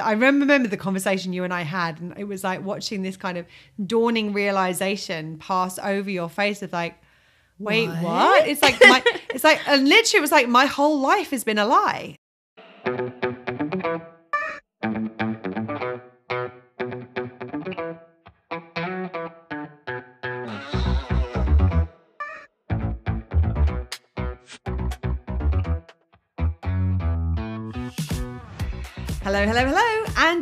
I remember the conversation you and I had, and it was like watching this kind of dawning realization pass over your face of like, wait, what? What? It's like my, it's like, and literally, it was like my whole life has been a lie. Hello, hello, hello,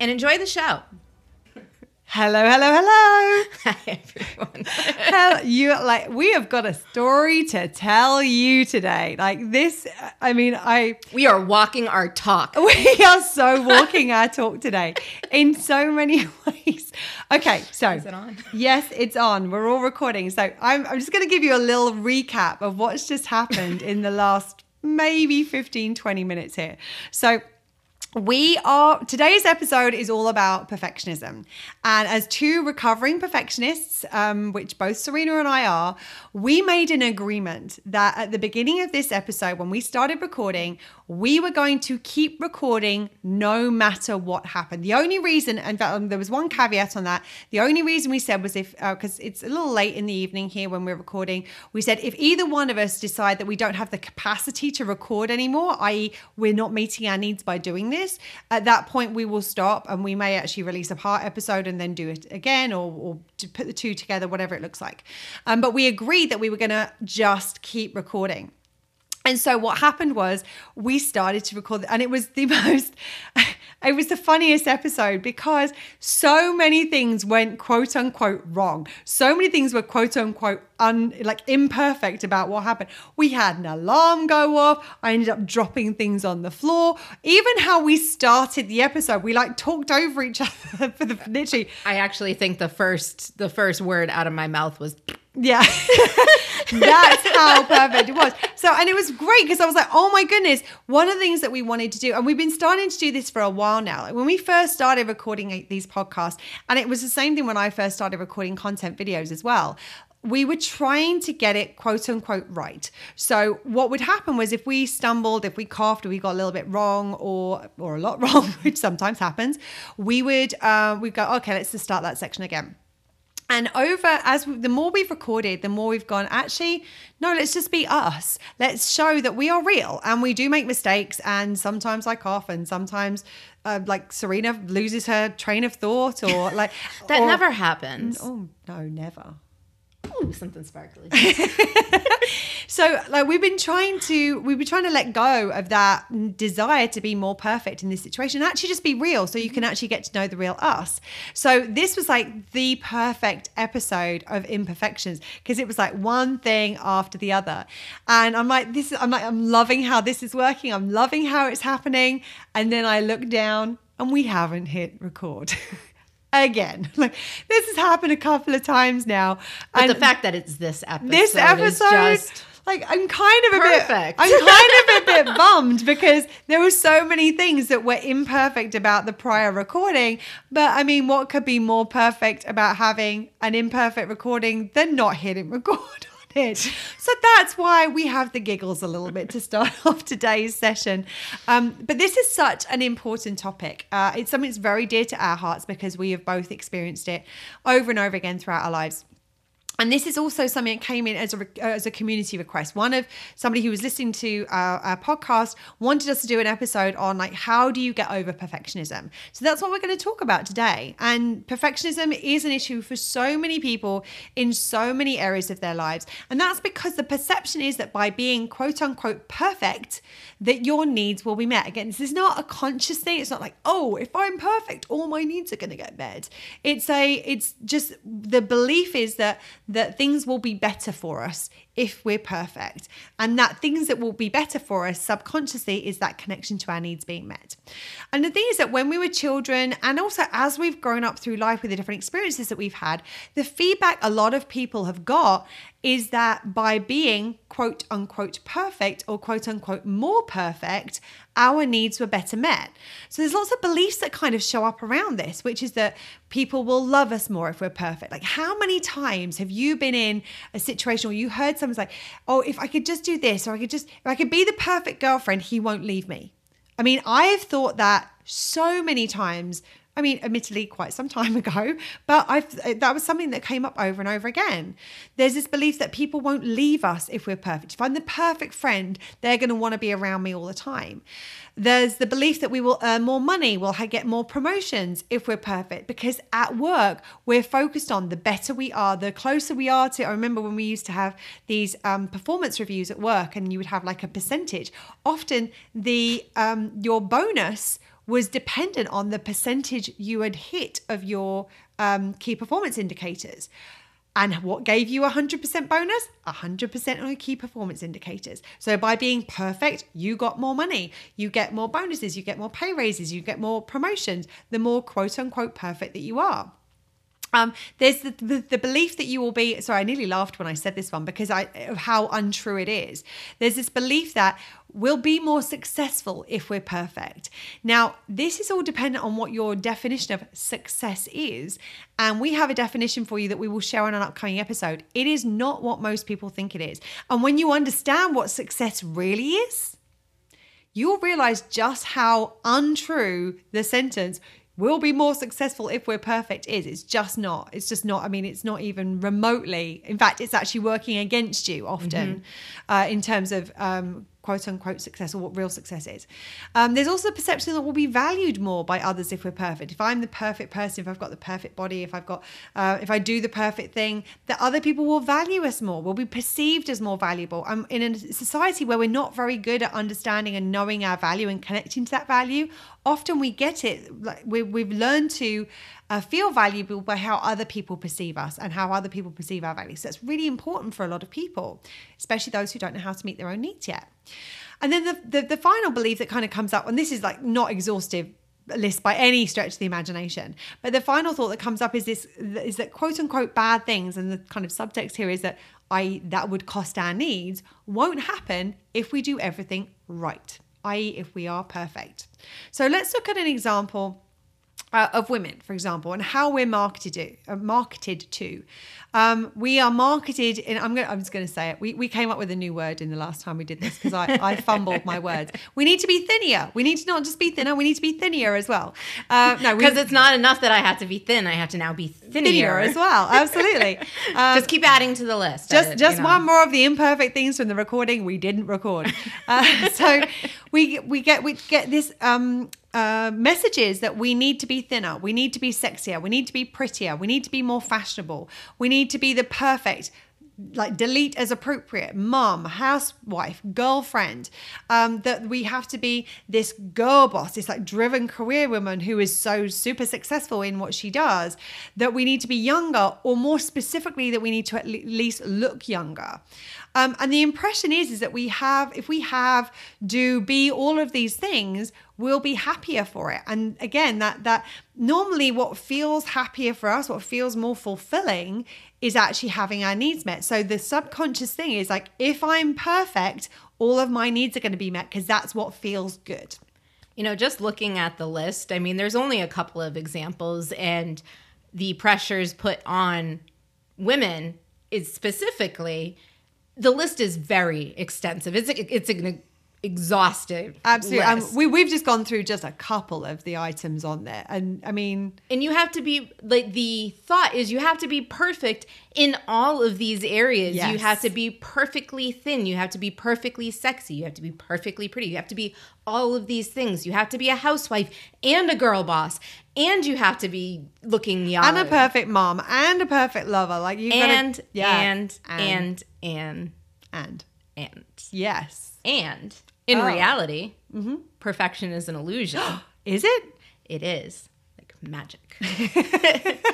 And enjoy the show. Hello, hello, hello. Hi, everyone. Hell, you like we have got a story to tell you today. Like this, I mean, I we are walking our talk. we are so walking our talk today in so many ways. Okay, so Is it on? Yes, it's on. We're all recording. So I'm, I'm just going to give you a little recap of what's just happened in the last maybe 15, 20 minutes here. So we are today's episode is all about perfectionism. And as two recovering perfectionists um, which both serena and i are we made an agreement that at the beginning of this episode when we started recording we were going to keep recording no matter what happened. The only reason and um, there was one caveat on that. The only reason we said was if because it's a little late in the evening here when we're recording we said if either one of us decide that we don't have the capacity to record anymore i.e we're not meeting our needs by doing this at that point we will stop and we may actually release a part episode and then do it again or, or put the two together whatever it looks like. Um, but we agreed that we were going to just keep recording. And so what happened was we started to record, and it was the most, it was the funniest episode because so many things went quote unquote wrong. So many things were quote unquote un, like imperfect about what happened. We had an alarm go off. I ended up dropping things on the floor. Even how we started the episode, we like talked over each other for the literally I actually think the first the first word out of my mouth was yeah. That's how perfect it was. So, and it was great because I was like, oh my goodness, one of the things that we wanted to do, and we've been starting to do this for a while now. Like when we first started recording these podcasts, and it was the same thing when I first started recording content videos as well we were trying to get it quote unquote right. So what would happen was if we stumbled, if we coughed, or we got a little bit wrong or or a lot wrong, which sometimes happens, we would uh, we'd go, okay, let's just start that section again. And over as we, the more we've recorded, the more we've gone, actually, no, let's just be us. Let's show that we are real and we do make mistakes. And sometimes I cough and sometimes uh, like Serena loses her train of thought or like that or- never happens. Oh, no, never. Ooh, something sparkly. So like we've been trying to we've been trying to let go of that desire to be more perfect in this situation and actually just be real so you can actually get to know the real us. So this was like the perfect episode of imperfections because it was like one thing after the other. And I'm like this I'm like I'm loving how this is working. I'm loving how it's happening and then I look down and we haven't hit record. Again, like this has happened a couple of times now, But and the fact that it's this episode, this is episode just like i'm kind of a Perfect. bit i'm kind of a bit bummed because there were so many things that were imperfect about the prior recording. But i mean what could be more perfect about having an imperfect recording than not hitting record so that's why we have the giggles a little bit to start off today's session. Um, but this is such an important topic. Uh, it's something that's very dear to our hearts because we have both experienced it over and over again throughout our lives and this is also something that came in as a uh, as a community request. One of somebody who was listening to our, our podcast wanted us to do an episode on like how do you get over perfectionism. So that's what we're going to talk about today. And perfectionism is an issue for so many people in so many areas of their lives, and that's because the perception is that by being quote unquote perfect, that your needs will be met. Again, this is not a conscious thing. It's not like oh, if I'm perfect, all my needs are going to get met. It's a it's just the belief is that that things will be better for us if we're perfect. And that things that will be better for us subconsciously is that connection to our needs being met. And the thing is that when we were children, and also as we've grown up through life with the different experiences that we've had, the feedback a lot of people have got is that by being quote unquote perfect or quote unquote more perfect, our needs were better met. So there's lots of beliefs that kind of show up around this, which is that people will love us more if we're perfect. Like, how many times have you been in a situation where you heard someone's like, oh, if I could just do this, or I could just, if I could be the perfect girlfriend, he won't leave me. I mean, I've thought that so many times I mean, admittedly, quite some time ago, but I've that was something that came up over and over again. There's this belief that people won't leave us if we're perfect. If I'm the perfect friend, they're going to want to be around me all the time. There's the belief that we will earn more money, we'll get more promotions if we're perfect, because at work we're focused on the better we are, the closer we are to. I remember when we used to have these um, performance reviews at work, and you would have like a percentage. Often the um, your bonus was dependent on the percentage you had hit of your um, key performance indicators. And what gave you a 100% bonus? 100% on your key performance indicators. So by being perfect, you got more money. You get more bonuses, you get more pay raises, you get more promotions, the more quote unquote perfect that you are. Um, there's the, the, the, belief that you will be sorry i nearly laughed when i said this one because i of how untrue it is there's this belief that we'll be more successful if we're perfect. Now this is all dependent on what your definition of success is and we have a definition for you that we will share on an upcoming episode. It is not what most people think it is. And when you understand what success really is you'll realize just how untrue the sentence we'll be more successful if we're perfect is. It's just not. It's just not. I mean it's not even remotely. In fact it's actually working against you often mm-hmm. uh, in terms of um, quote unquote success or what real success is. Um, there's also a perception that we'll be valued more by others if we're perfect. If I'm the perfect person, if I've got the perfect body, if I've got, uh, if I do the perfect thing, that other people will value us more. We'll be perceived as more valuable. I'm in a society where we're not very good at understanding and knowing our value and connecting to that value. Often we get it. Like we, we've learned to uh, feel valuable by how other people perceive us and how other people perceive our values. So it's really important for a lot of people, especially those who don't know how to meet their own needs yet. And then the, the, the final belief that kind of comes up, and this is like not exhaustive list by any stretch of the imagination. But the final thought that comes up is this is that quote unquote bad things and the kind of subtext here is that I that would cost our needs won't happen if we do everything right, i.e. if we are perfect. So let's look at an example uh, of women, for example, and how we're marketed to. Uh, marketed to. Um, we are marketed in. I'm going. I'm just going to say it. We, we came up with a new word in the last time we did this because I, I fumbled my words. We need to be thinner. We need to not just be thinner. We need to be thinner as well. Uh, no, because it's not enough that I have to be thin. I have to now be thinner, thinner as well. Absolutely. Um, just keep adding to the list. Just uh, just you know. one more of the imperfect things from the recording we didn't record. Uh, so we we get we get this. Um, uh, messages that we need to be thinner, we need to be sexier, we need to be prettier, we need to be more fashionable, we need to be the perfect like delete as appropriate. Mom housewife girlfriend. Um, that we have to be this girl boss this like driven career woman who is so super successful in what she does that we need to be younger or more specifically that we need to at least look younger. Um, and the impression is is that we have if we have do be all of these things we'll be happier for it. And again that that normally what feels happier for us what feels more fulfilling is actually having our needs met. So the subconscious thing is like, if I'm perfect, all of my needs are going to be met because that's what feels good. You know, just looking at the list, I mean, there's only a couple of examples, and the pressures put on women is specifically the list is very extensive. It's it's an exhaustive. Absolutely. Um, we, we've just gone through just a couple of the items on there. And I mean. And you have to be, like, the thought is you have to be perfect in all of these areas. Yes. You have to be perfectly thin. You have to be perfectly sexy. You have to be perfectly pretty. You have to be all of these things. You have to be a housewife and a girl boss. And you have to be looking young. And a perfect mom and a perfect lover. Like you and, gotta, yeah, and, and, and, and, and. And. Yes. And in oh. reality, mm-hmm. perfection is an illusion. is it? It is like magic.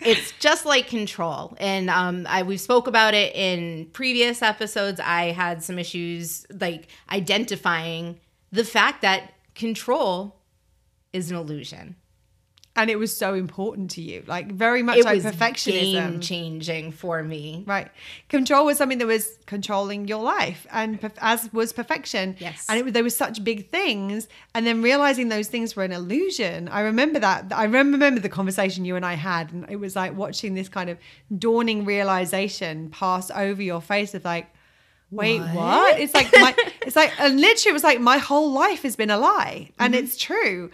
it's just like control and um i we spoke about it in previous episodes i had some issues like identifying the fact that control is an illusion and it was so important to you like very much it like was perfectionism. game changing for me. Right. Control was something that was controlling your life and perf- as was perfection. Yes. and it, was- they were such big things. And then realizing those things were an illusion. I remember that. I remember the conversation you and i had. And it was like watching this kind of dawning realization pass over your face of like wait what, What? it's like my it's like and literally it was like my whole life has been a lie. And Mm-hmm. it's true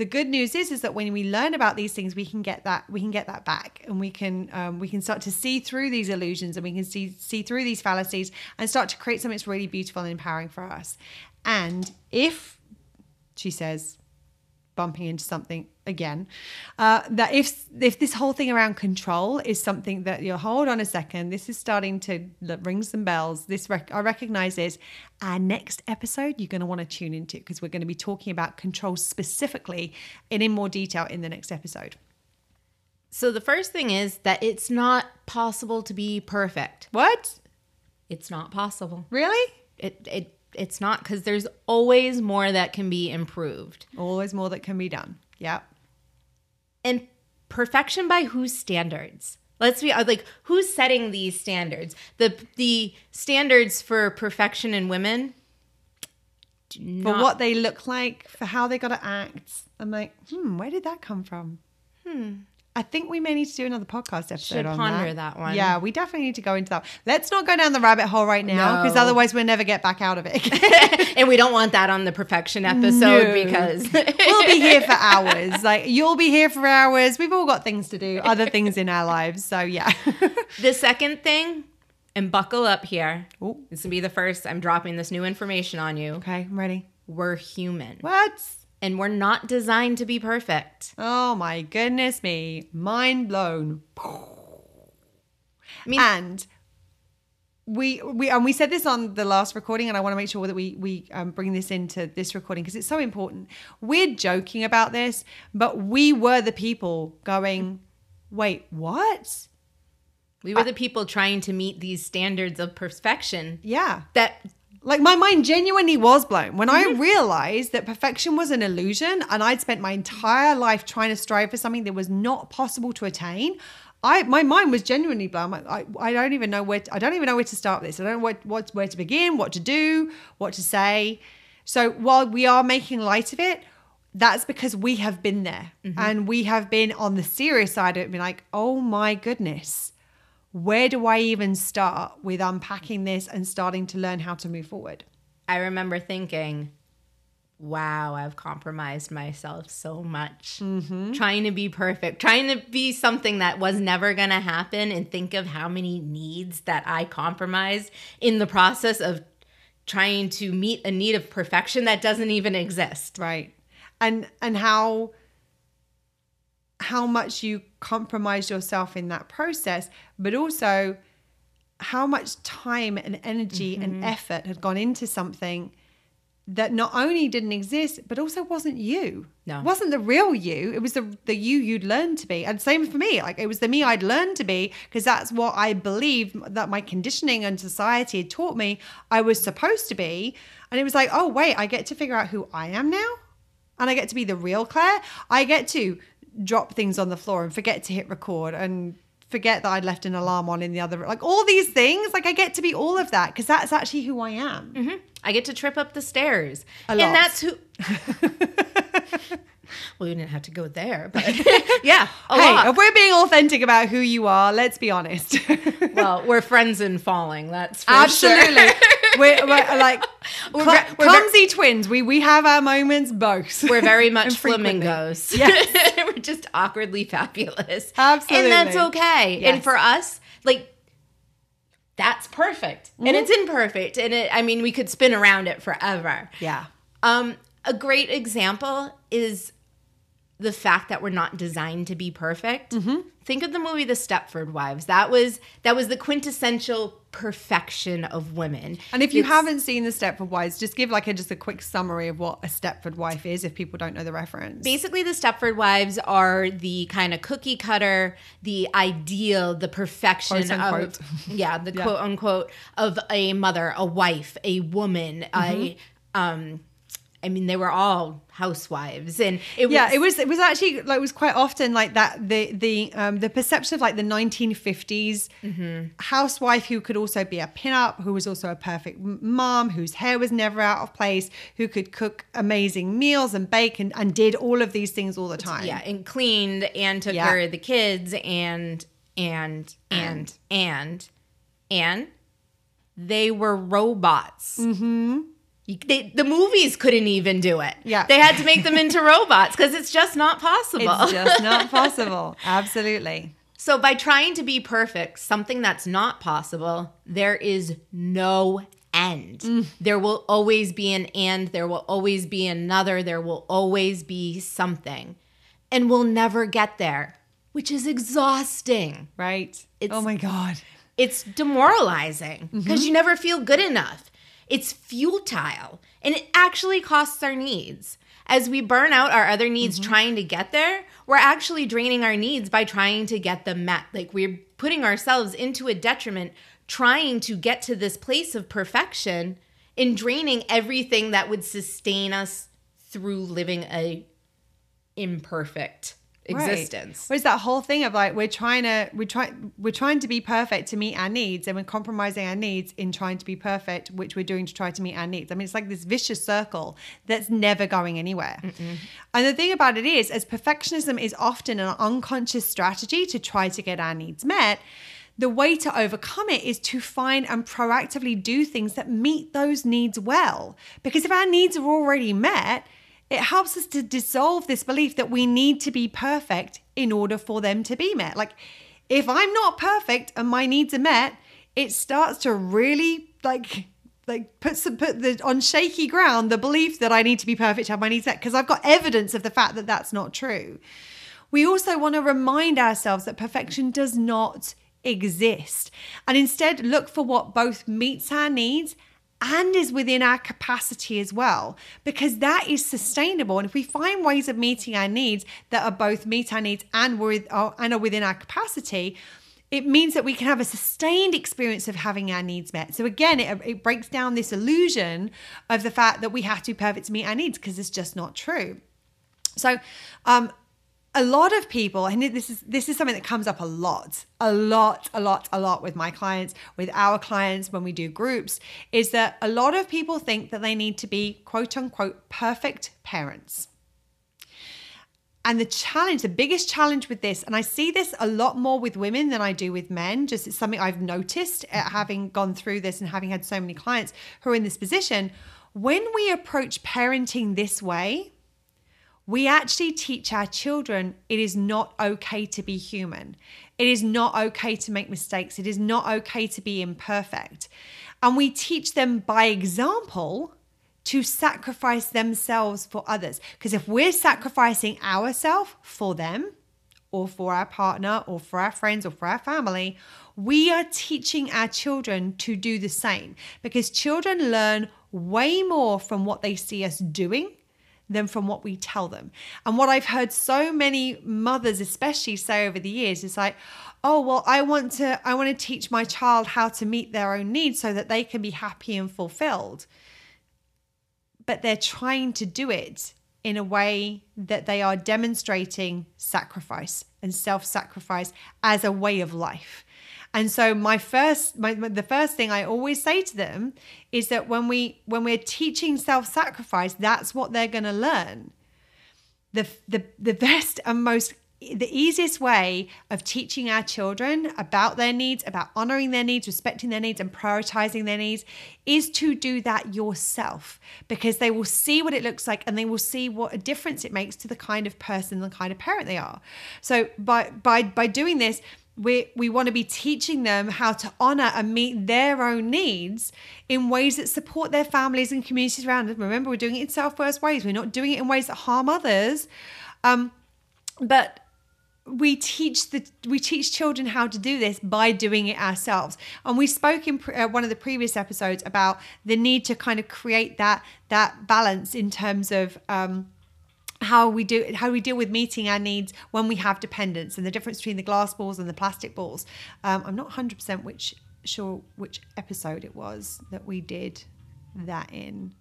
the good news is is that when we learn about these things we can get that we can get that back and we can um, we can start to see through these illusions and we can see see through these fallacies and start to create something that's really beautiful and empowering for us. And if she says bumping into something again. Uh, that if if this whole thing around control is something that you hold on a second this is starting to ring some bells. This rec- i recognize this. Our next episode you're going to want to tune into because we're going to be talking about control specifically and in more detail in the next episode. So the first thing is that it's not possible to be perfect. What? It's not possible. Really? It it it's not because there's always more that can be improved. Always more that can be done. Yeah and perfection by whose standards? Let's be uh, like who's setting these standards? The the standards for perfection in women? For what they look like for how they got to act. I'm like hmm where did that come from? Hmm I think we may need to do another podcast episode Should on ponder that one. Yeah, we definitely need to go into that. Let's not go down the rabbit hole right now because No. otherwise we'll never get back out of it. and we don't want that on the perfection episode No. because we'll be here for hours. Like you'll be here for hours. We've all got things to do, other things in our lives. So yeah. the second thing and buckle up here Ooh. this will be the first i'm dropping this new information on you okay, I'm ready. we're human What? And we're not designed to be perfect Oh my goodness me. Mind blown. i mean and we we and we said this on the last recording and i want to make sure that we we um, bring this into this recording because it's so important we're joking about this but we were the people going wait what we were the people trying to meet these standards of perfection yeah that like my mind genuinely was blown when i mm-hmm. realized that perfection was an illusion and i'd spent my entire life trying to strive for something that was not possible to attain I my mind was genuinely blown. I, I, don't even know where to, I don't even know where to start this. I don't know what, what where to begin, what to do, what to say. So while we are making light of it, that's because we have been there mm-hmm. and we have been on the serious side of it, been like, oh my goodness, where do I even start with unpacking this and starting to learn how to move forward? i remember thinking wow i've compromised myself so much mm-hmm. trying to be perfect trying to be something that was never going to happen and think of how many needs that i compromised in the process of trying to meet a need of perfection that doesn't even exist Right. And and how how much you compromise yourself in that process, but also how much time and energy Mm-hmm. and effort had gone into something that not only didn't exist, but also wasn't you. No. It wasn't the real you. It was the the you you'd learned to be. And same for me. Like it was the me I'd learned to be because that's what I believed that my conditioning and society had taught me I was supposed to be. And it was like, oh wait, I get to figure out who I am now. And I get to be the real Claire. I get to drop things on the floor and forget to hit record and forget that I'd left an alarm on in the other like all these things. Like I get to be all of that because that's actually who I am. Mm-hmm. I get to trip up the stairs. And that's who Well, you didn't have to go there, but yeah, a hey, lot. if we're being authentic about who you are, let's be honest. well, we're friends in falling. That's for sure. We're, we're like We're cl- we're clumsy twins. We we have our moments both. We're very much flamingos. Yes. we're just awkwardly fabulous. Absolutely. And that's okay. Yes. And for us, like that's perfect. And it's Mm-hmm. imperfect. And it I mean, we could spin around it forever. Yeah. Um, a great example is the fact that we're not designed to be perfect. Mm-hmm. Think of the movie The Stepford Wives. That was that was the quintessential perfection of women. And if you it's, haven't seen The Stepford Wives, just give like a just a quick summary of what a Stepford wife is if people don't know the reference. Basically, the Stepford Wives are the kind of cookie cutter, the ideal, the perfection quote, of yeah, the yeah. quote unquote of a mother, a wife, a woman, mm-hmm. a um I mean, they were all housewives, and it was, yeah, it was it was actually like it was quite often like that the the um, the perception of like the 1950s mm-hmm. housewife who could also be a pinup, who was also a perfect mom, whose hair was never out of place, who could cook amazing meals and bake and, and did all of these things all the time. Yeah, and cleaned and took yeah. care of the kids and and and and and they were robots. Mm-hmm they, the movies couldn't even do it. Yeah. They had to make them into robots because it's just not possible. It's just not possible. Absolutely. So, by trying to be perfect, something that's not possible, there is no end. Mm. There will always be an and, there will always be another, there will always be something. And we'll never get there, which is exhausting. Right. It's, oh my God. It's demoralizing because mm-hmm. you never feel good enough. It's futile and it actually costs our needs. As we burn out our other needs mm-hmm. trying to get there, we're actually draining our needs by trying to get them met. Like we're putting ourselves into a detriment trying to get to this place of perfection and draining everything that would sustain us through living a imperfect existence. Right. that whole thing of like we're trying to we're trying we're trying to be perfect to meet our needs, and we're compromising our needs in trying to be perfect, which we're doing to try to meet our needs. I mean, it's like this vicious circle that's never going anywhere. Mm-mm. And the thing about it is, as perfectionism is often an unconscious strategy to try to get our needs met. The way to overcome it is to find and proactively do things that meet those needs well. Because if our needs are already met, it helps us to dissolve this belief that we need to be perfect in order for them to be met. Like, if I'm not perfect and my needs are met, it starts to really like like put some put the on shaky ground the belief that I need to be perfect to have my needs met because I've got evidence of the fact that that's not true. We also want to remind ourselves that perfection does not exist and instead look for what both meets our needs and is within our capacity as well, because that is sustainable. And if we find ways of meeting our needs that are both meet our needs and, with, and are within our capacity, it means that we can have a sustained experience of having our needs met. So again, it, it breaks down this illusion of the fact that we have to be perfect to meet our needs because it's just not true. So, um, a lot of people and this is this is something that comes up a lot a lot a lot a lot with my clients with our clients when we do groups is that a lot of people think that they need to be quote unquote perfect parents. And the challenge the biggest challenge with this and i see this a lot more with women than i do with men just it's something i've noticed having gone through this and having had so many clients who are in this position. When we approach parenting this way we actually teach our children it is not okay to be human. It is not okay to make mistakes. It is not okay to be imperfect. And we teach them by example to sacrifice themselves for others. Because if we're sacrificing ourselves for them, or for our partner, or for our friends, or for our family, we are teaching our children to do the same. Because children learn way more from what they see us doing than from what we tell them. And what I've heard so many mothers especially say over the years is like, "Oh, well, I want to I want to teach my child how to meet their own needs so that they can be happy and fulfilled." But they're trying to do it in a way that they are demonstrating sacrifice and self-sacrifice as a way of life. And so my first my, the first thing I always say to them is that when we when we're teaching self-sacrifice, that's what they're going to learn. The the the best and most the easiest way of teaching our children about their needs, about honoring their needs, respecting their needs, and prioritizing their needs is to do that yourself because they will see what it looks like and they will see what a difference it makes to the kind of person, the kind of parent they are. So by by by doing this, we we want to be teaching them how to honor and meet their own needs in ways that support their families and communities around them. Remember, we're doing it in self-first ways. We're not doing it in ways that harm others. Um, but we teach the we teach children how to do this by doing it ourselves and we spoke in pre- uh, one of the previous episodes about the need to kind of create that that balance in terms of um, how we do how we deal with meeting our needs when we have dependents and the difference between the glass balls and the plastic balls um, i'm not 100% which sure which episode it was that we did that in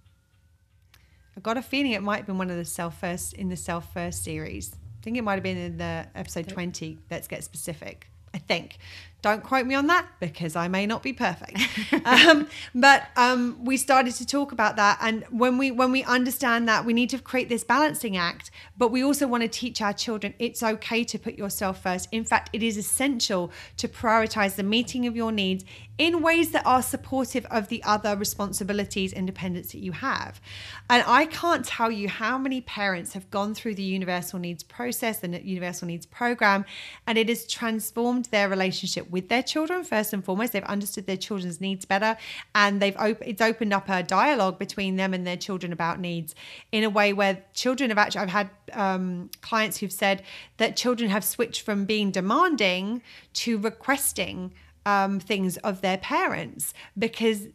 i've got a feeling it might have been one of the self first in the self first series I think it might have been in the episode 20. Let's get specific. I think. Don't quote me on that because I may not be perfect. um, but um, we started to talk about that, and when we when we understand that, we need to create this balancing act. But we also want to teach our children it's okay to put yourself first. In fact, it is essential to prioritize the meeting of your needs in ways that are supportive of the other responsibilities and dependents that you have. And I can't tell you how many parents have gone through the universal needs process and the universal needs program, and it has transformed their relationship with their children first and foremost. They've understood their children's needs better, and they've op- it's opened up a dialogue between them and their children about needs in a way where children have actually. I've had um, clients who've said that children have switched from being demanding to requesting um, things of their parents because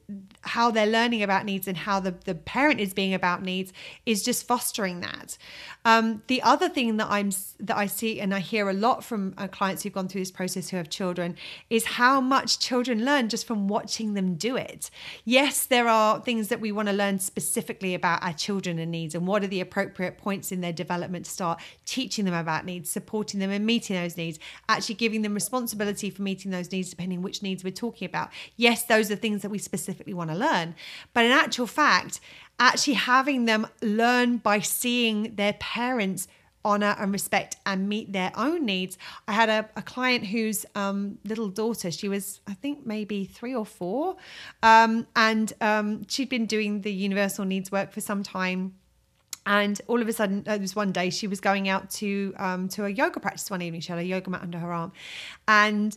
how they're learning about needs and how the, the parent is being about needs is just fostering that. Um, the other thing that I'm that I see and I hear a lot from uh, clients who've gone through this process who have children is how much children learn just from watching them do it. Yes, there are things that we want to learn specifically about our children and needs and what are the appropriate points in their development to start teaching them about needs, supporting them and meeting those needs, actually giving them responsibility for meeting those needs depending which needs we're talking about. Yes, those are things that we specifically want to learn. But in actual fact, actually having them learn by seeing their parents honor and respect and meet their own needs. I had a, a client whose um, little daughter, she was, I think, maybe three or four, um, and um, she'd been doing the universal needs work for some time. And all of a sudden, uh, there was one day she was going out to um, to a yoga practice one evening. She had a yoga mat under her arm, and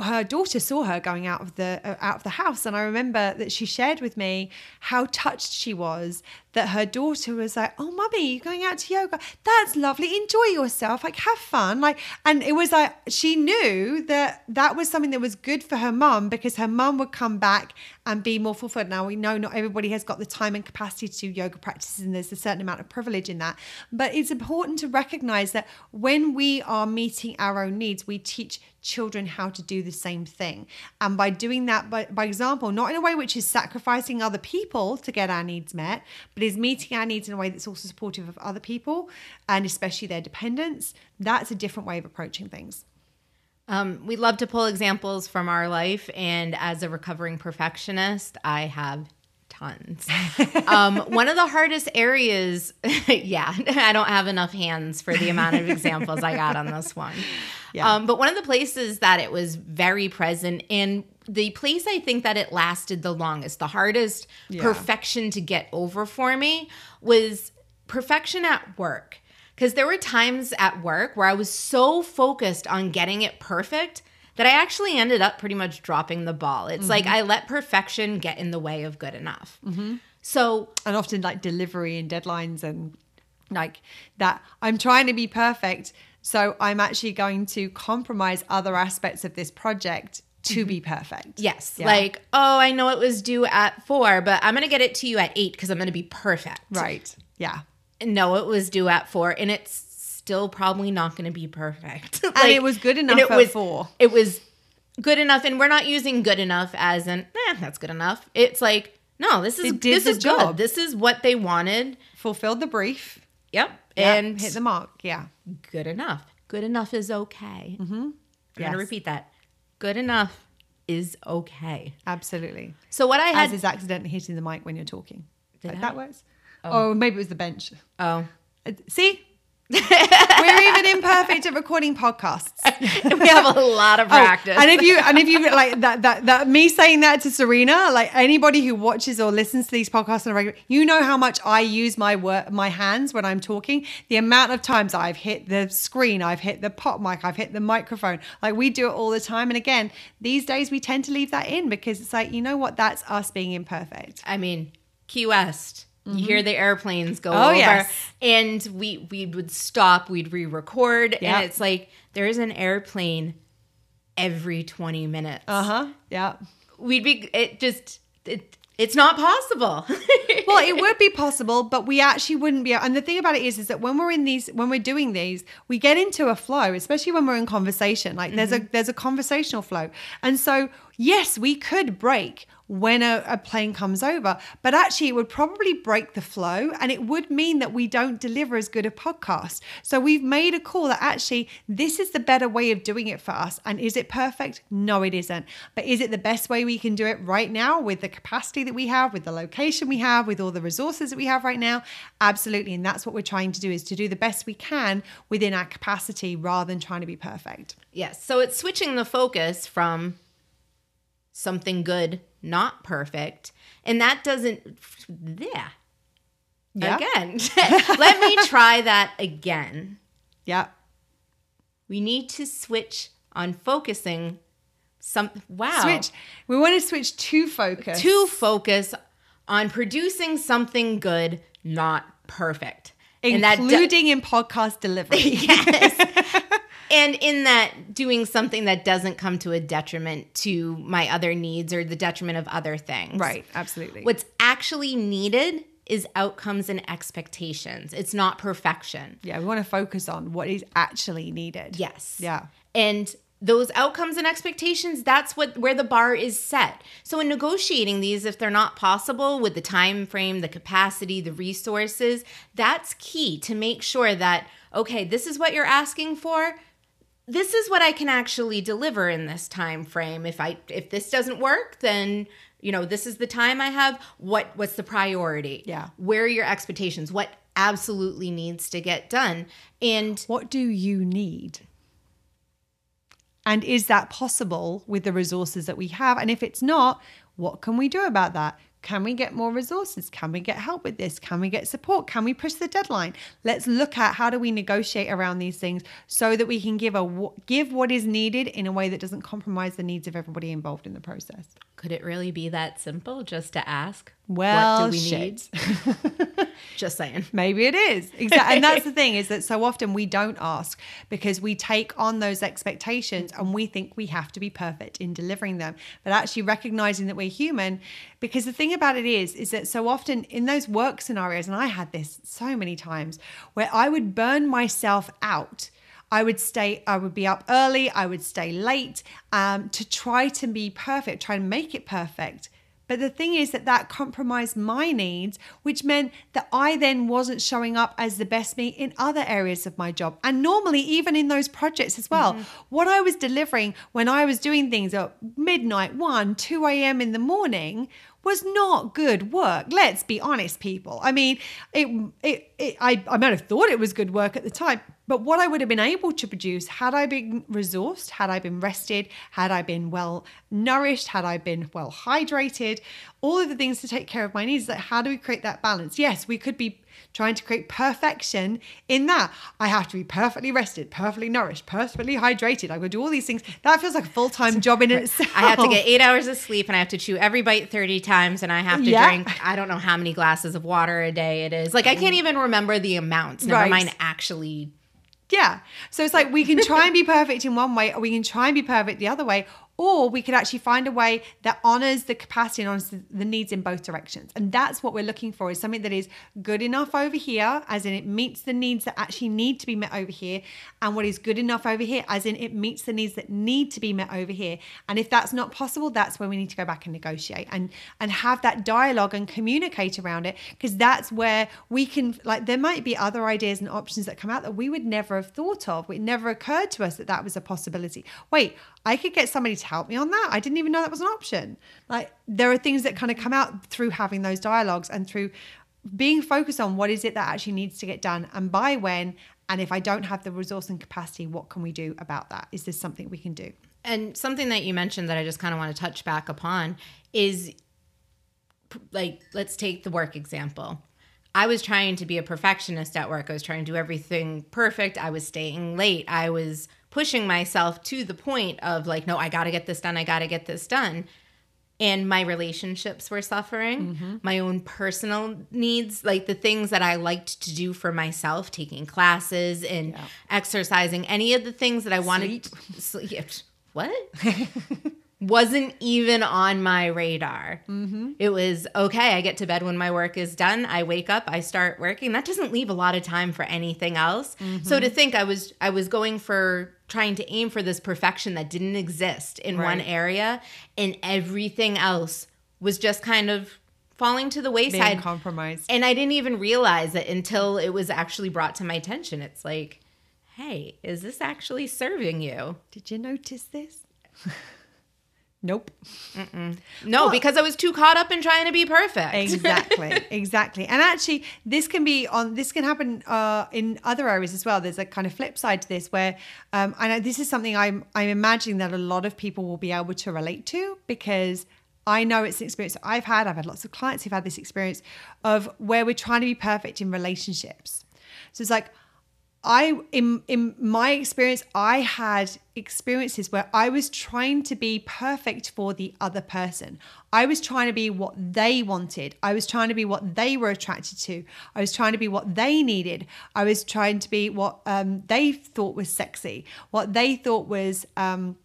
her daughter saw her going out of the uh, out of the house and i remember that she shared with me how touched she was that her daughter was like, "Oh, mummy, you're going out to yoga? That's lovely. Enjoy yourself. Like, have fun." Like, and it was like she knew that that was something that was good for her mum because her mum would come back and be more fulfilled. Now we know not everybody has got the time and capacity to do yoga practices, and there's a certain amount of privilege in that. But it's important to recognize that when we are meeting our own needs, we teach children how to do the same thing. And by doing that, by, by example, not in a way which is sacrificing other people to get our needs met, but is meeting our needs in a way that's also supportive of other people and especially their dependents, that's a different way of approaching things. Um, we love to pull examples from our life, and as a recovering perfectionist, I have tons. um, one of the hardest areas, yeah, I don't have enough hands for the amount of examples I got on this one. Yeah. Um, but one of the places that it was very present and the place I think that it lasted the longest, the hardest yeah. perfection to get over for me was perfection at work. Because there were times at work where I was so focused on getting it perfect that I actually ended up pretty much dropping the ball. It's mm-hmm. like I let perfection get in the way of good enough. Mm-hmm. So, and often like delivery and deadlines and like that, I'm trying to be perfect. So I'm actually going to compromise other aspects of this project to be mm-hmm. perfect. Yes. Yeah. Like, oh, I know it was due at four, but I'm going to get it to you at eight because I'm going to be perfect. Right. Yeah. No, it was due at four and it's still probably not going to be perfect. like, and it was good enough it was. It was good enough. And we're not using good enough as an, eh, that's good enough. It's like, no, this is, this is job. good. This is what they wanted. Fulfilled the brief. Yep. yep. And hit the mark. Yeah. Good enough. Good enough is okay. Mm-hmm. I'm yes. going to repeat that good enough is okay. Absolutely. So what I had as is accidentally hitting the mic when you're talking. Like that works. Oh. oh, maybe it was the bench. Oh, uh, see, we're even imperfect at recording podcasts. we have a lot of oh, practice. Oh, and if you and if you like that that that me saying that to Serena, like anybody who watches or listens to these podcasts on a regular, you know how much I use my work my hands when I'm talking. The amount of times I've hit the screen, I've hit the pop mic, I've hit the microphone. Like we do it all the time. And again, these days we tend to leave that in because it's like, you know what, that's us being imperfect. I mean, Key West Mm-hmm. You hear the airplanes go oh, over, yes. and we we would stop, we'd re-record, yep. and it's like there's an airplane every 20 minutes. Uh huh. Yeah. We'd be it just it, it's not possible. well, it would be possible, but we actually wouldn't be. And the thing about it is, is that when we're in these, when we're doing these, we get into a flow, especially when we're in conversation. Like mm-hmm. there's a there's a conversational flow, and so yes, we could break when a, a, plane comes over, but actually it would probably break the flow and it would mean that we don't deliver as good a podcast. So we've made a call that actually this is the better way of doing it for us. And is it perfect? No, it isn't. But is it the best way we can do it right now with the capacity that we have, with the location we have, with all the resources that we have right now? Absolutely. And that's what we're trying to do is to do the best we can within our capacity rather than trying to be perfect. Yes. So it's switching the focus from something good, not perfect. And that doesn't, yeah. yeah. Again, let me try that again. Yeah. We need to switch on focusing some wow. Switch. We want to switch to focus. To focus on producing something good, not perfect. Including in podcast delivery. yes and in that doing something that doesn't come to a detriment to my other needs or the detriment of other things. Right absolutely. What's actually needed is outcomes and expectations. It's not perfection. Yeah we want to focus on what is actually needed. Yes. Yeah. And those outcomes and expectations that's what where the bar is set. So in negotiating these if they're not possible with the time frame the capacity the resources that's key to make sure that okay this is what you're asking for this is what I can actually deliver in this time frame. If I if this doesn't work, then you know, this is the time I have. What what's the priority? Yeah. Where are your expectations? What absolutely needs to get done? And what do you need? And is that possible with the resources that we have? And if it's not, what can we do about that? Can we get more resources? Can we get help with this? Can we get support? Can we push the deadline? Let's look at how do we negotiate around these things so that we can give a give what is needed in a way that doesn't compromise the needs of everybody involved in the process. Could it really be that simple just to ask? Well, what do we shit. need? just saying. Maybe it is. Exactly. And that's the thing is that so often we don't ask because we take on those expectations and we think we have to be perfect in delivering them. But actually recognizing that we're human because the thing about it is is that so often in those work scenarios and I had this so many times where I would burn myself out I would stay, I would be up early, I would stay late um, to try to be perfect, try and make it perfect. But the thing is that that compromised my needs, which meant that I then wasn't showing up as the best me in other areas of my job. And normally, even in those projects as well, mm-hmm. what I was delivering when I was doing things at midnight, 1, 2 a.m. in the morning was not good work. Let's be honest, people. I mean, it, it, it I, I might have thought it was good work at the time, but what I would have been able to produce had I been resourced, had I been rested, had I been well nourished, had I been well hydrated, all of the things to take care of my needs. Like, how do we create that balance? Yes, we could be trying to create perfection in that. I have to be perfectly rested, perfectly nourished, perfectly hydrated. I would do all these things. That feels like a full time job in itself. I have to get eight hours of sleep and I have to chew every bite 30 times and I have to yeah. drink, I don't know how many glasses of water a day it is. Like, I can't mm. even remember the amounts, never right. mind actually yeah. So it's like we can try and be perfect in one way, or we can try and be perfect the other way, or we could actually find a way that honors the capacity and honors the needs in both directions. And that's what we're looking for is something that is good enough over here, as in it meets the needs that actually need to be met over here, and what is good enough over here, as in it meets the needs that need to be met over here. And if that's not possible, that's when we need to go back and negotiate and and have that dialogue and communicate around it, because that's where we can like there might be other ideas and options that come out that we would never have thought of. It never occurred to us that that was a possibility. Wait, I could get somebody to help me on that. I didn't even know that was an option. Like there are things that kind of come out through having those dialogues and through being focused on what is it that actually needs to get done and by when and if I don't have the resource and capacity, what can we do about that? Is this something we can do? And something that you mentioned that I just kind of want to touch back upon is like, let's take the work example. I was trying to be a perfectionist at work. I was trying to do everything perfect. I was staying late. I was pushing myself to the point of like, no, I got to get this done. I got to get this done. and my relationships were suffering mm-hmm. my own personal needs like the things that i liked to do for myself taking classes and yeah. exercising any of the things that i wanted sleep. what wasn't even on my radar. Mm-hmm. It was okay, I get to bed when my work is done. I wake up, I start working. That doesn't leave a lot of time for anything else. Mm-hmm. So to think I was I was going for trying to aim for this perfection that didn't exist in right. one area and everything else was just kind of falling to the wayside. Being compromised. And i didn't even realize it until it was actually brought to my attention. It's like hey is this actually serving you? Did you notice this Nope. Mm-mm. No, well, because I was too caught up in trying to be perfect. exactly, exactly. And actually, this can be on. This can happen uh, in other areas as well. There's a kind of flip side to this, where um, I know this is something I'm I'm imagining that a lot of people will be able to relate to because I know it's an experience I've had. I've had lots of clients who've had this experience of where we're trying to be perfect in relationships. So it's like I in in my experience, I had experiences where I was trying to be perfect for the other person. I was trying to be what they wanted. I was trying to be what they were attracted to. I was trying to be what they needed. I was trying to be what um, they thought was sexy, what they thought was um,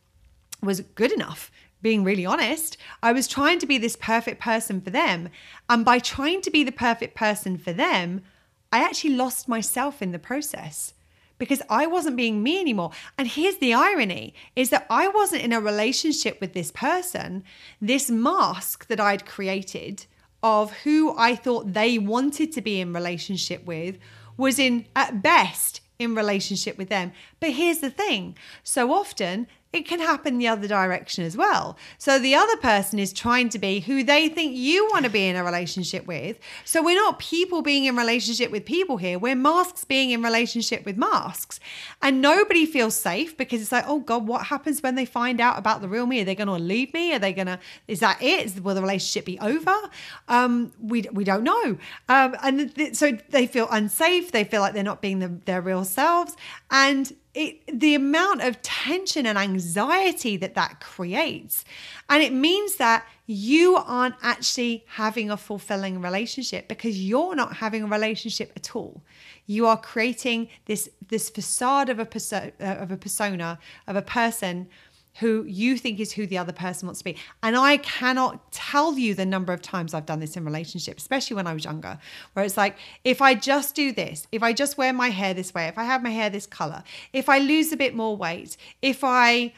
was good enough being really honest, I was trying to be this perfect person for them. And by trying to be the perfect person for them, I actually lost myself in the process because I wasn't being me anymore. And here's the irony is that I wasn't in a relationship with this person. This mask that I'd created of who I thought they wanted to be in relationship with was in at best in relationship with them. But here's the thing. So often it can happen the other direction as well. So the other person is trying to be who they think you want to be in a relationship with. So we're not people being in relationship with people here. We're masks being in relationship with masks. And nobody feels safe because it's like, oh God, what happens when they find out about the real me? Are they going to leave me? Are they going to, is that it? Will the relationship be over? Um, we, we don't know. Um, and th- so they feel unsafe. They feel like they're not being the, their real selves. And it, the amount of tension and anxiety that that creates. And it means that you aren't actually having a fulfilling relationship because you're not having a relationship at all. You are creating this this facade of a perso- uh, of a persona of a person who you think is who the other person wants to be. And I cannot tell you the number of times I've done this in relationships, especially when I was younger, where it's like, if I just do this, if I just wear my hair this way, if I have my hair this color, if I lose a bit more weight, if I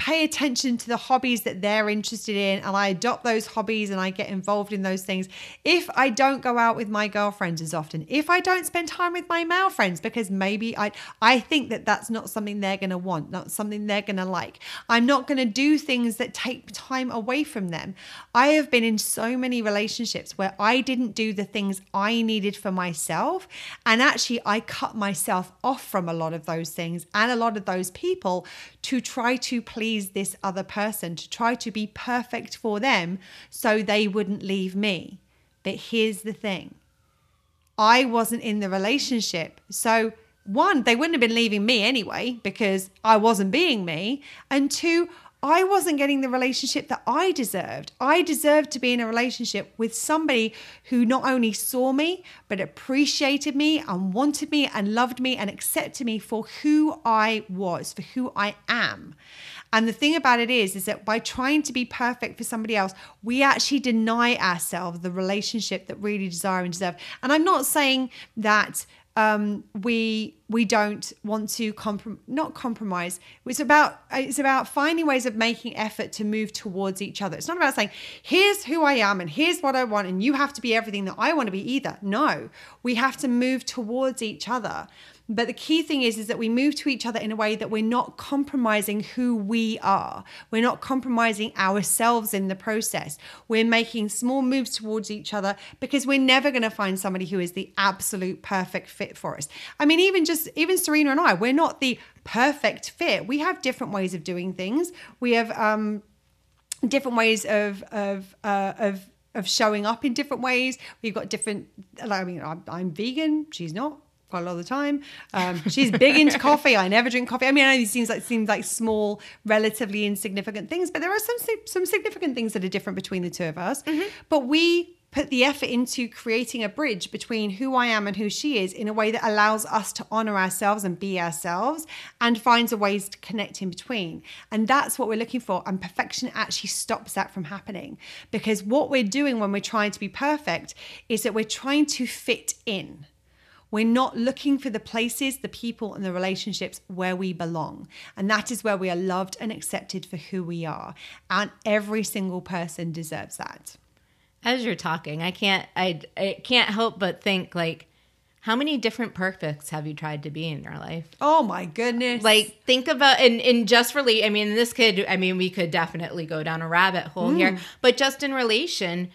pay attention to the hobbies that they're interested in and I adopt those hobbies and I get involved in those things. If I don't go out with my girlfriends as often, if I don't spend time with my male friends because maybe I I think that that's not something they're going to want, not something they're going to like. I'm not going to do things that take time away from them. I have been in so many relationships where I didn't do the things I needed for myself and actually I cut myself off from a lot of those things and a lot of those people to try to please this other person, to try to be perfect for them so they wouldn't leave me. But here's the thing I wasn't in the relationship. So, one, they wouldn't have been leaving me anyway because I wasn't being me. And two, I wasn't getting the relationship that I deserved. I deserved to be in a relationship with somebody who not only saw me, but appreciated me and wanted me and loved me and accepted me for who I was, for who I am. And the thing about it is, is that by trying to be perfect for somebody else, we actually deny ourselves the relationship that really desire and deserve. And I'm not saying that um, we we don't want to comprom- not compromise. It's about it's about finding ways of making effort to move towards each other. It's not about saying here's who I am and here's what I want and you have to be everything that I want to be either. No, we have to move towards each other. But the key thing is, is that we move to each other in a way that we're not compromising who we are. We're not compromising ourselves in the process. We're making small moves towards each other because we're never going to find somebody who is the absolute perfect fit for us. I mean, even just even Serena and I, we're not the perfect fit. We have different ways of doing things. We have um, different ways of of uh, of of showing up in different ways. We've got different. I mean, I'm, I'm vegan. She's not quite a lot of the time. Um, she's big into coffee. I never drink coffee. I mean, I know these seems like seems like small, relatively insignificant things, but there are some some significant things that are different between the two of us. Mm-hmm. But we put the effort into creating a bridge between who I am and who she is in a way that allows us to honor ourselves and be ourselves and finds a ways to connect in between. And that's what we're looking for. And perfection actually stops that from happening because what we're doing when we're trying to be perfect is that we're trying to fit in. We're not looking for the places, the people, and the relationships where we belong. And that is where we are loved and accepted for who we are. And every single person deserves that. As you're talking, I can't I, I can't help but think like how many different perfects have you tried to be in your life? Oh my goodness. Like think about and, and just really I mean this could I mean we could definitely go down a rabbit hole mm. here, but just in relation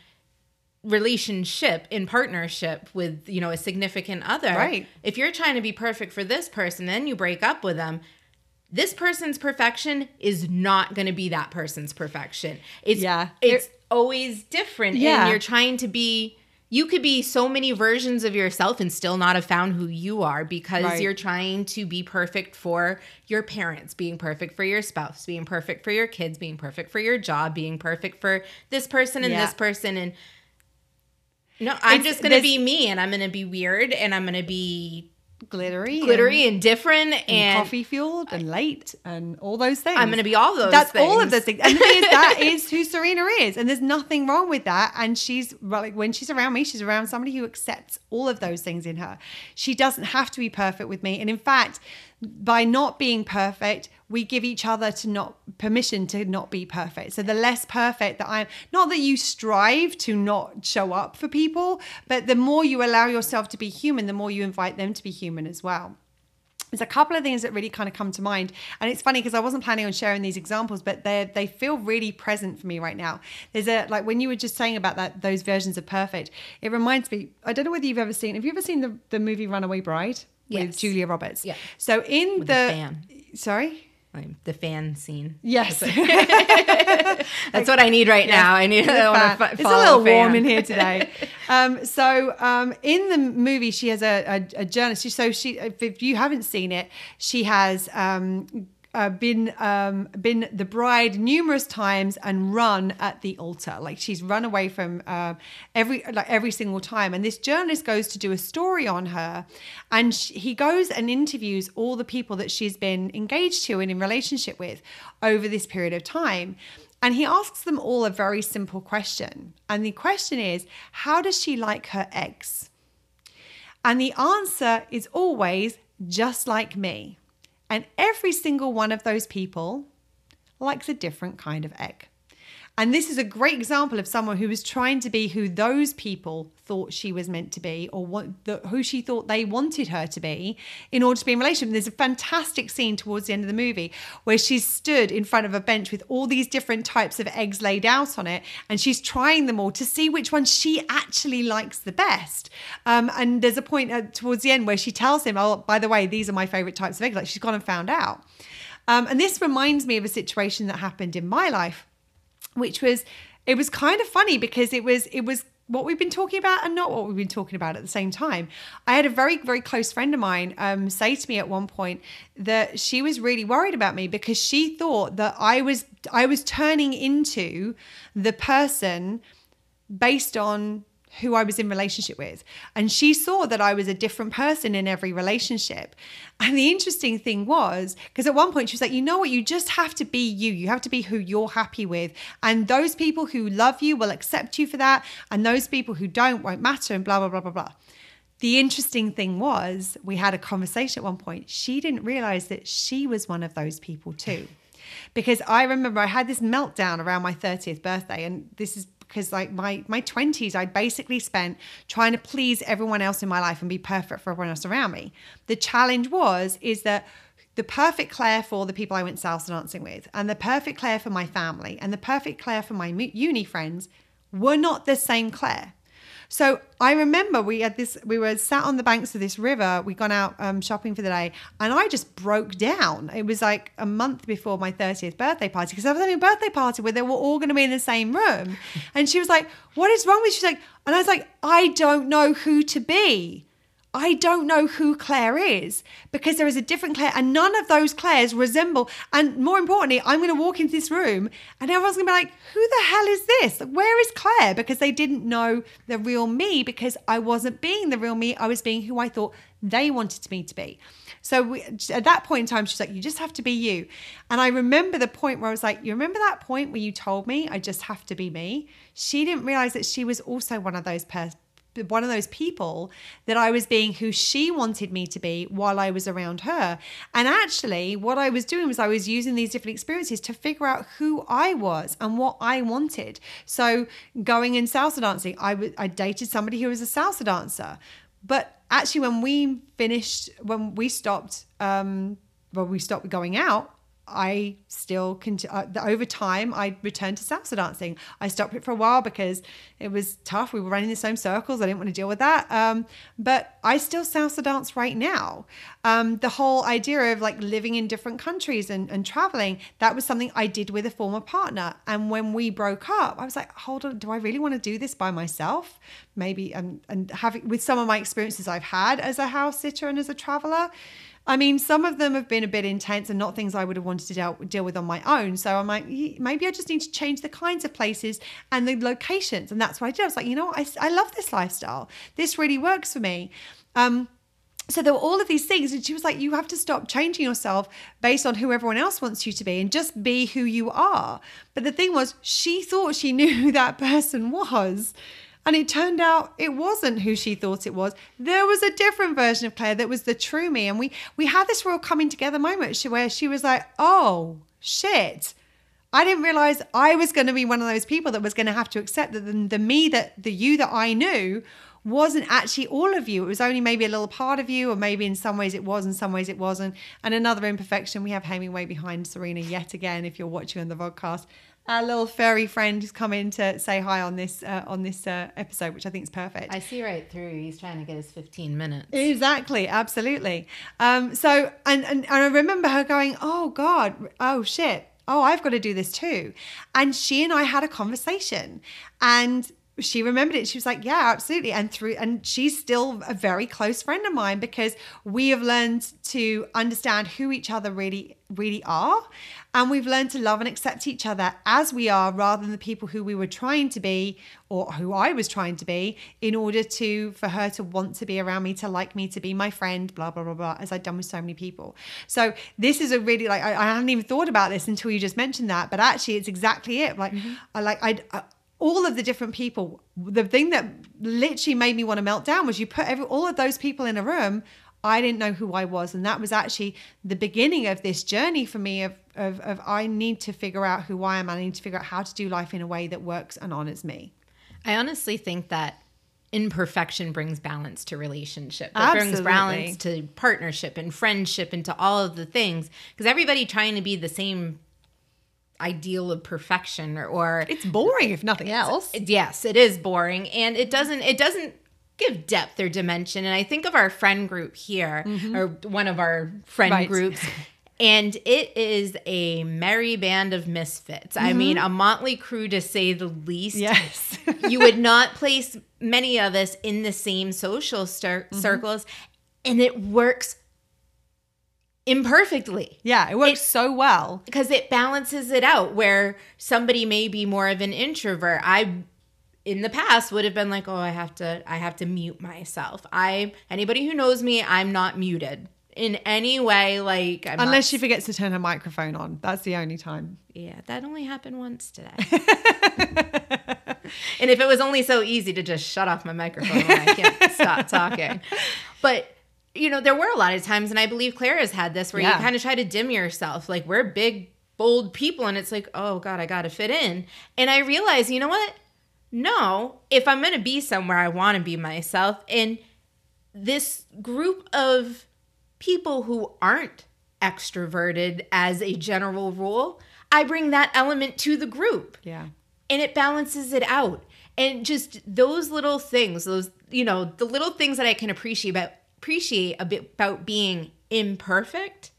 relationship in partnership with you know a significant other right if you're trying to be perfect for this person then you break up with them this person's perfection is not going to be that person's perfection it's yeah it's always different yeah. and you're trying to be you could be so many versions of yourself and still not have found who you are because right. you're trying to be perfect for your parents, being perfect for your spouse, being perfect for your kids, being perfect for your job, being perfect for this person and yeah. this person and no, I'm it's, just gonna be me, and I'm gonna be weird, and I'm gonna be glittery, glittery, and, and different, and, and coffee fueled, and late, and all those things. I'm gonna be all those. That's things. all of those things, and the thing is, that is who Serena is, and there's nothing wrong with that. And she's like, when she's around me, she's around somebody who accepts all of those things in her. She doesn't have to be perfect with me, and in fact, by not being perfect, we give each other to not permission to not be perfect. So the less perfect that I'm, not that you strive to not show up for people, but the more you allow yourself to be human, the more you invite them to be human as well. There's a couple of things that really kind of come to mind, and it's funny because I wasn't planning on sharing these examples, but they they feel really present for me right now. There's a like when you were just saying about that those versions of perfect, it reminds me. I don't know whether you've ever seen. Have you ever seen the the movie Runaway Bride? Yes. With Julia Roberts. Yeah. So in with the, the sorry? the fan scene. Yes, that's what I need right now. I need. I f- it's a little warm in here today. Um, so um, in the movie, she has a, a, a journalist. So she, if you haven't seen it, she has um, uh, been um, been the bride numerous times and run at the altar. Like she's run away from uh, every like every single time. And this journalist goes to do a story on her, and she, he goes and interviews all the people that she's been engaged to and in relationship with over this period of time. And he asks them all a very simple question. And the question is, how does she like her eggs? And the answer is always just like me. And every single one of those people likes a different kind of egg. And this is a great example of someone who was trying to be who those people thought she was meant to be or what the, who she thought they wanted her to be in order to be in relationship. There's a fantastic scene towards the end of the movie where she's stood in front of a bench with all these different types of eggs laid out on it and she's trying them all to see which one she actually likes the best. Um, and there's a point towards the end where she tells him, oh, by the way, these are my favorite types of eggs. Like she's gone and found out. Um, and this reminds me of a situation that happened in my life which was it was kind of funny because it was it was what we've been talking about and not what we've been talking about at the same time. I had a very, very close friend of mine um, say to me at one point that she was really worried about me because she thought that I was I was turning into the person based on who I was in relationship with. And she saw that I was a different person in every relationship. And the interesting thing was, because at one point she was like, you know what, you just have to be you. You have to be who you're happy with. And those people who love you will accept you for that. And those people who don't won't matter and blah, blah, blah, blah, blah. The interesting thing was, we had a conversation at one point. She didn't realize that she was one of those people too because I remember I had this meltdown around my 30th birthday, and this is because like my my 20s i basically spent trying to please everyone else in my life and be perfect for everyone else around me the challenge was is that the perfect Claire for the people I went salsa dancing with, and the perfect Claire for my family, and the perfect Claire for my uni friends were not the same Claire. So I remember we had this, we were sat on the banks of this river. We'd gone out um, shopping for the day, and I just broke down. It was like a month before my 30th birthday party because I was having a birthday party where they were all going to be in the same room. And she was like, What is wrong with you? She's like, and I was like, I don't know who to be. I don't know who Claire is because there is a different Claire, and none of those Claires resemble. And more importantly, I'm going to walk into this room, and everyone's going to be like, "Who the hell is this? Where is Claire?" Because they didn't know the real me because I wasn't being the real me. I was being who I thought they wanted me to be. So we, at that point in time, she's like, "You just have to be you." And I remember the point where I was like, "You remember that point where you told me I just have to be me?" She didn't realize that she was also one of those pers- one of those people that I was being who she wanted me to be while I was around her. And actually, what I was doing was I was using these different experiences to figure out who I was and what I wanted. So, going in salsa dancing, I, w- I dated somebody who was a salsa dancer. But actually, when we finished, when we stopped, um, well, we stopped going out, I still can. Uh, over time, I returned to salsa dancing. I stopped it for a while because it was tough. We were running the same circles. I didn't want to deal with that. Um, but I still salsa dance right now. Um, the whole idea of like living in different countries and, and traveling, that was something I did with a former partner. And when we broke up, I was like, hold on, do I really want to do this by myself? Maybe, and, and having with some of my experiences I've had as a house sitter and as a traveler I mean, some of them have been a bit intense and not things I would have wanted to deal, deal with on my own. So I'm like, maybe I just need to change the kinds of places and the locations. And that's what I did. I was like, you know what? I, I love this lifestyle. This really works for me. Um, so there were all of these things and she was like you have to stop changing yourself based on who everyone else wants you to be and just be who you are but the thing was she thought she knew who that person was and it turned out it wasn't who she thought it was. There was a different version of Claire that was the true me. And we we had this real coming together moment where she was like, oh shit. I didn't realize I was going to be one of those people that was going to have to accept that the, the me that the you that I knew wasn't actually all of you. It was only maybe a little part of you, or maybe in some ways it was, in some ways it wasn't. And another imperfection, we have Hemingway behind Serena yet again, if you're watching on the podcast our little furry friend who's come in to say hi on this uh, on this uh, episode, which I think is perfect. I see right through. He's trying to get his 15 minutes. Exactly, absolutely. Um, so and, and and I remember her going, "Oh God, oh shit, oh I've got to do this too," and she and I had a conversation, and she remembered it. She was like, "Yeah, absolutely." And through, and she's still a very close friend of mine because we have learned to understand who each other really, really are, and we've learned to love and accept each other as we are, rather than the people who we were trying to be or who I was trying to be, in order to for her to want to be around me, to like me, to be my friend, blah blah blah blah, as I've done with so many people. So this is a really like I, I hadn't even thought about this until you just mentioned that, but actually it's exactly it. Like mm-hmm. I like I, I all of the different people. The thing that literally made me want to melt down was you put every, all of those people in a room. I didn't know who I was. And that was actually the beginning of this journey for me of, of, of I need to figure out who I am. I need to figure out how to do life in a way that works and honors me. I honestly think that imperfection brings balance to relationship. It Absolutely. brings balance to partnership and friendship and to all of the things. Because everybody trying to be the same ideal of perfection or, or it's boring if nothing else yes it is boring and it doesn't it doesn't give depth or dimension and i think of our friend group here mm-hmm. or one of our friend right. groups and it is a merry band of misfits. Mm-hmm. I mean, a motley crew to say the least. Yes. you would not place many of us in the same social stir- mm-hmm. circles, and it works imperfectly. Yeah, it works it, so well because it balances it out where somebody may be more of an introvert. I in the past would have been like, "Oh, I have to I have to mute myself." I anybody who knows me, I'm not muted in any way like I'm unless not, she forgets to turn her microphone on. That's the only time. Yeah, that only happened once today. and if it was only so easy to just shut off my microphone when I can't stop talking. But you know, there were a lot of times, and I believe Claire has had this where yeah. you kind of try to dim yourself. Like, we're big, bold people, and it's like, oh, God, I got to fit in. And I realize, you know what? No, if I'm going to be somewhere, I want to be myself. And this group of people who aren't extroverted as a general rule, I bring that element to the group. Yeah. And it balances it out. And just those little things, those, you know, the little things that I can appreciate about appreciate about being imperfect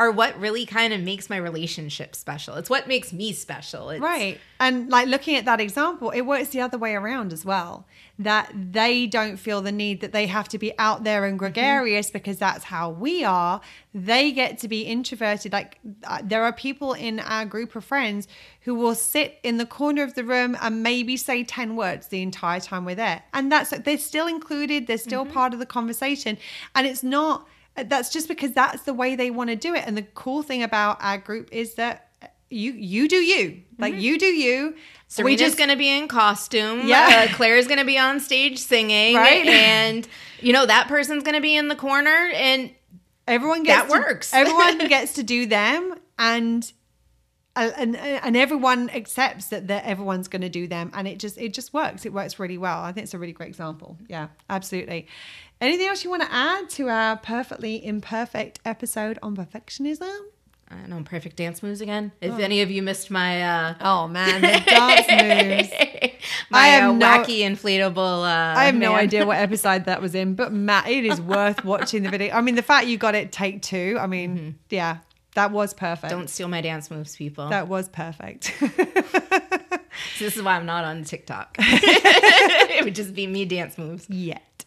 are what really kind of makes my relationship special. It's what makes me special. It's, right. And like looking at that example, it works the other way around as well. That they don't feel the need that they have to be out there and gregarious mm-hmm. because that's how we are. They get to be introverted. Like uh, there are people in our group of friends who will sit in the corner of the room and maybe say 10 words the entire time we're there. And that's they're still included, they're still mm-hmm. part of the conversation. And it's not that's just because that's the way they want to do it. And the cool thing about our group is that you you do you. Like mm-hmm. you do you. So we're just gonna be in costume. Yeah. Uh, claire's gonna be on stage singing. Right. And you know that person's gonna be in the corner and everyone gets that to, works. everyone gets to do them and uh, and and everyone accepts that that everyone's going to do them. And it just it just works. It works really well. I think it's a really great example. Yeah absolutely Anything else you want to add to our perfectly imperfect episode on perfectionism? I don't know, perfect dance moves again. If oh. any of you missed my uh oh man, the dance moves, my I have uh, no, wacky inflatable. Uh, I have man. no idea what episode that was in, but Matt, it is worth watching the video. I mean, the fact you got it take two. I mean, mm-hmm. yeah, that was perfect. Don't steal my dance moves, people. That was perfect. so this is why I'm not on TikTok. it would just be me dance moves yet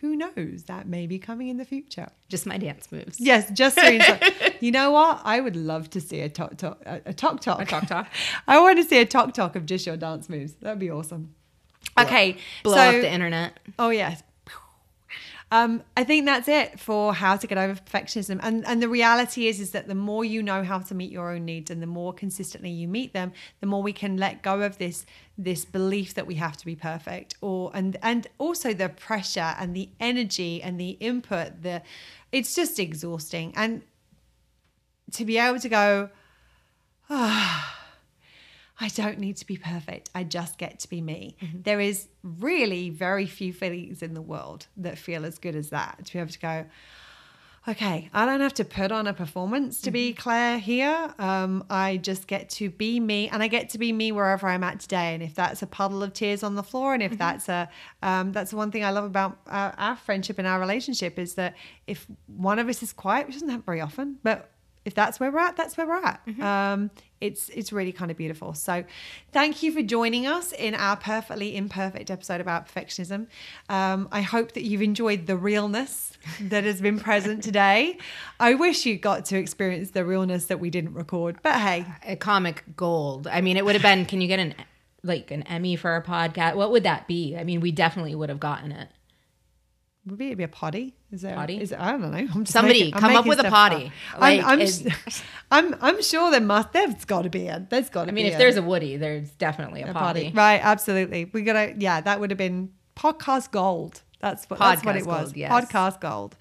who knows? That may be coming in the future. Just my dance moves. Yes just so you know. What? I would love to see a talk talk a talk talk a talk talk i want to see a talk talk of just your dance moves. That'd be awesome. Okay blow so, up the internet. Oh yes um, I think that's it for how to get over perfectionism. And and the reality is is that the more you know how to meet your own needs and the more consistently you meet them, the more we can let go of this this belief that we have to be perfect or and and also the pressure and the energy and the input the it's just exhausting and to be able to go oh, I don't need to be perfect. I just get to be me. Mm-hmm. There is really very few feelings in the world that feel as good as that. To be able to go, okay, I don't have to put on a performance to mm-hmm. be Claire here. Um, I just get to be me, and I get to be me wherever I'm at today. And if that's a puddle of tears on the floor, and if mm-hmm. that's a um, that's the one thing I love about our, our friendship and our relationship is that if one of us is quiet, which doesn't happen very often, but if that's where we're at, that's where we're at. Mm-hmm. Um, it's it's really kind of beautiful. So, thank you for joining us in our perfectly imperfect episode about perfectionism. Um, I hope that you've enjoyed the realness that has been present today. I wish you got to experience the realness that we didn't record, but hey, a comic gold. I mean, it would have been. Can you get an like an Emmy for a podcast? What would that be? I mean, we definitely would have gotten it. Would it be a potty? Is there potty? Is it, I don't know. I'm Somebody making, come up with a potty. Like, I'm, I'm, I'm, I'm, sure there must. There's got to be a. There's got to. I mean, if a, there's a Woody, there's definitely a, a potty. potty. Right. Absolutely. We gotta. Yeah, that would have been podcast gold. That's what, that's what it was. Gold, yes. Podcast gold.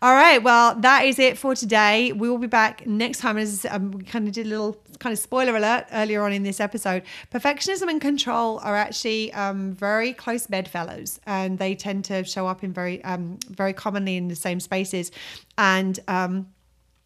All right. Well, that is it for today. We will be back next time. As um, we kind of did a little kind of spoiler alert earlier on in this episode, perfectionism and control are actually um, very close bedfellows, and they tend to show up in very, um, very commonly in the same spaces. And um,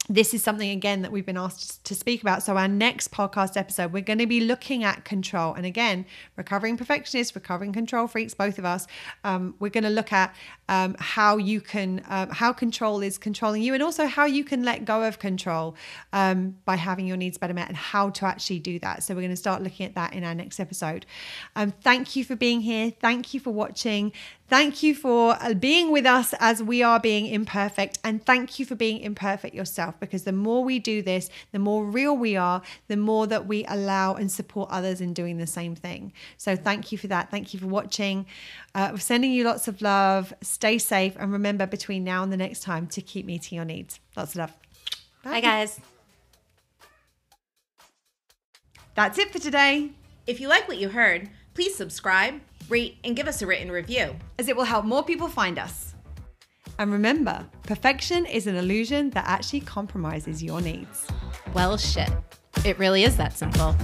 this is something again that we've been asked to speak about. So, our next podcast episode, we're going to be looking at control. And again, recovering perfectionists, recovering control freaks, both of us, um, we're going to look at um, how you can, um, how control is controlling you, and also how you can let go of control um, by having your needs better met, and how to actually do that. So, we're going to start looking at that in our next episode. Um, thank you for being here. Thank you for watching. Thank you for uh, being with us as we are being imperfect. And thank you for being imperfect yourself because the more we do this, the more real we are, the more that we allow and support others in doing the same thing. So thank you for that. Thank you for watching. Uh, we're sending you lots of love. Stay safe. And remember, between now and the next time, to keep meeting your needs. Lots of love. Bye, Bye guys. That's it for today. If you like what you heard, please subscribe rate, and give us a written review, as it will help more people find us. And remember, perfection is an illusion that actually compromises your needs. Well, shit. It really is that simple.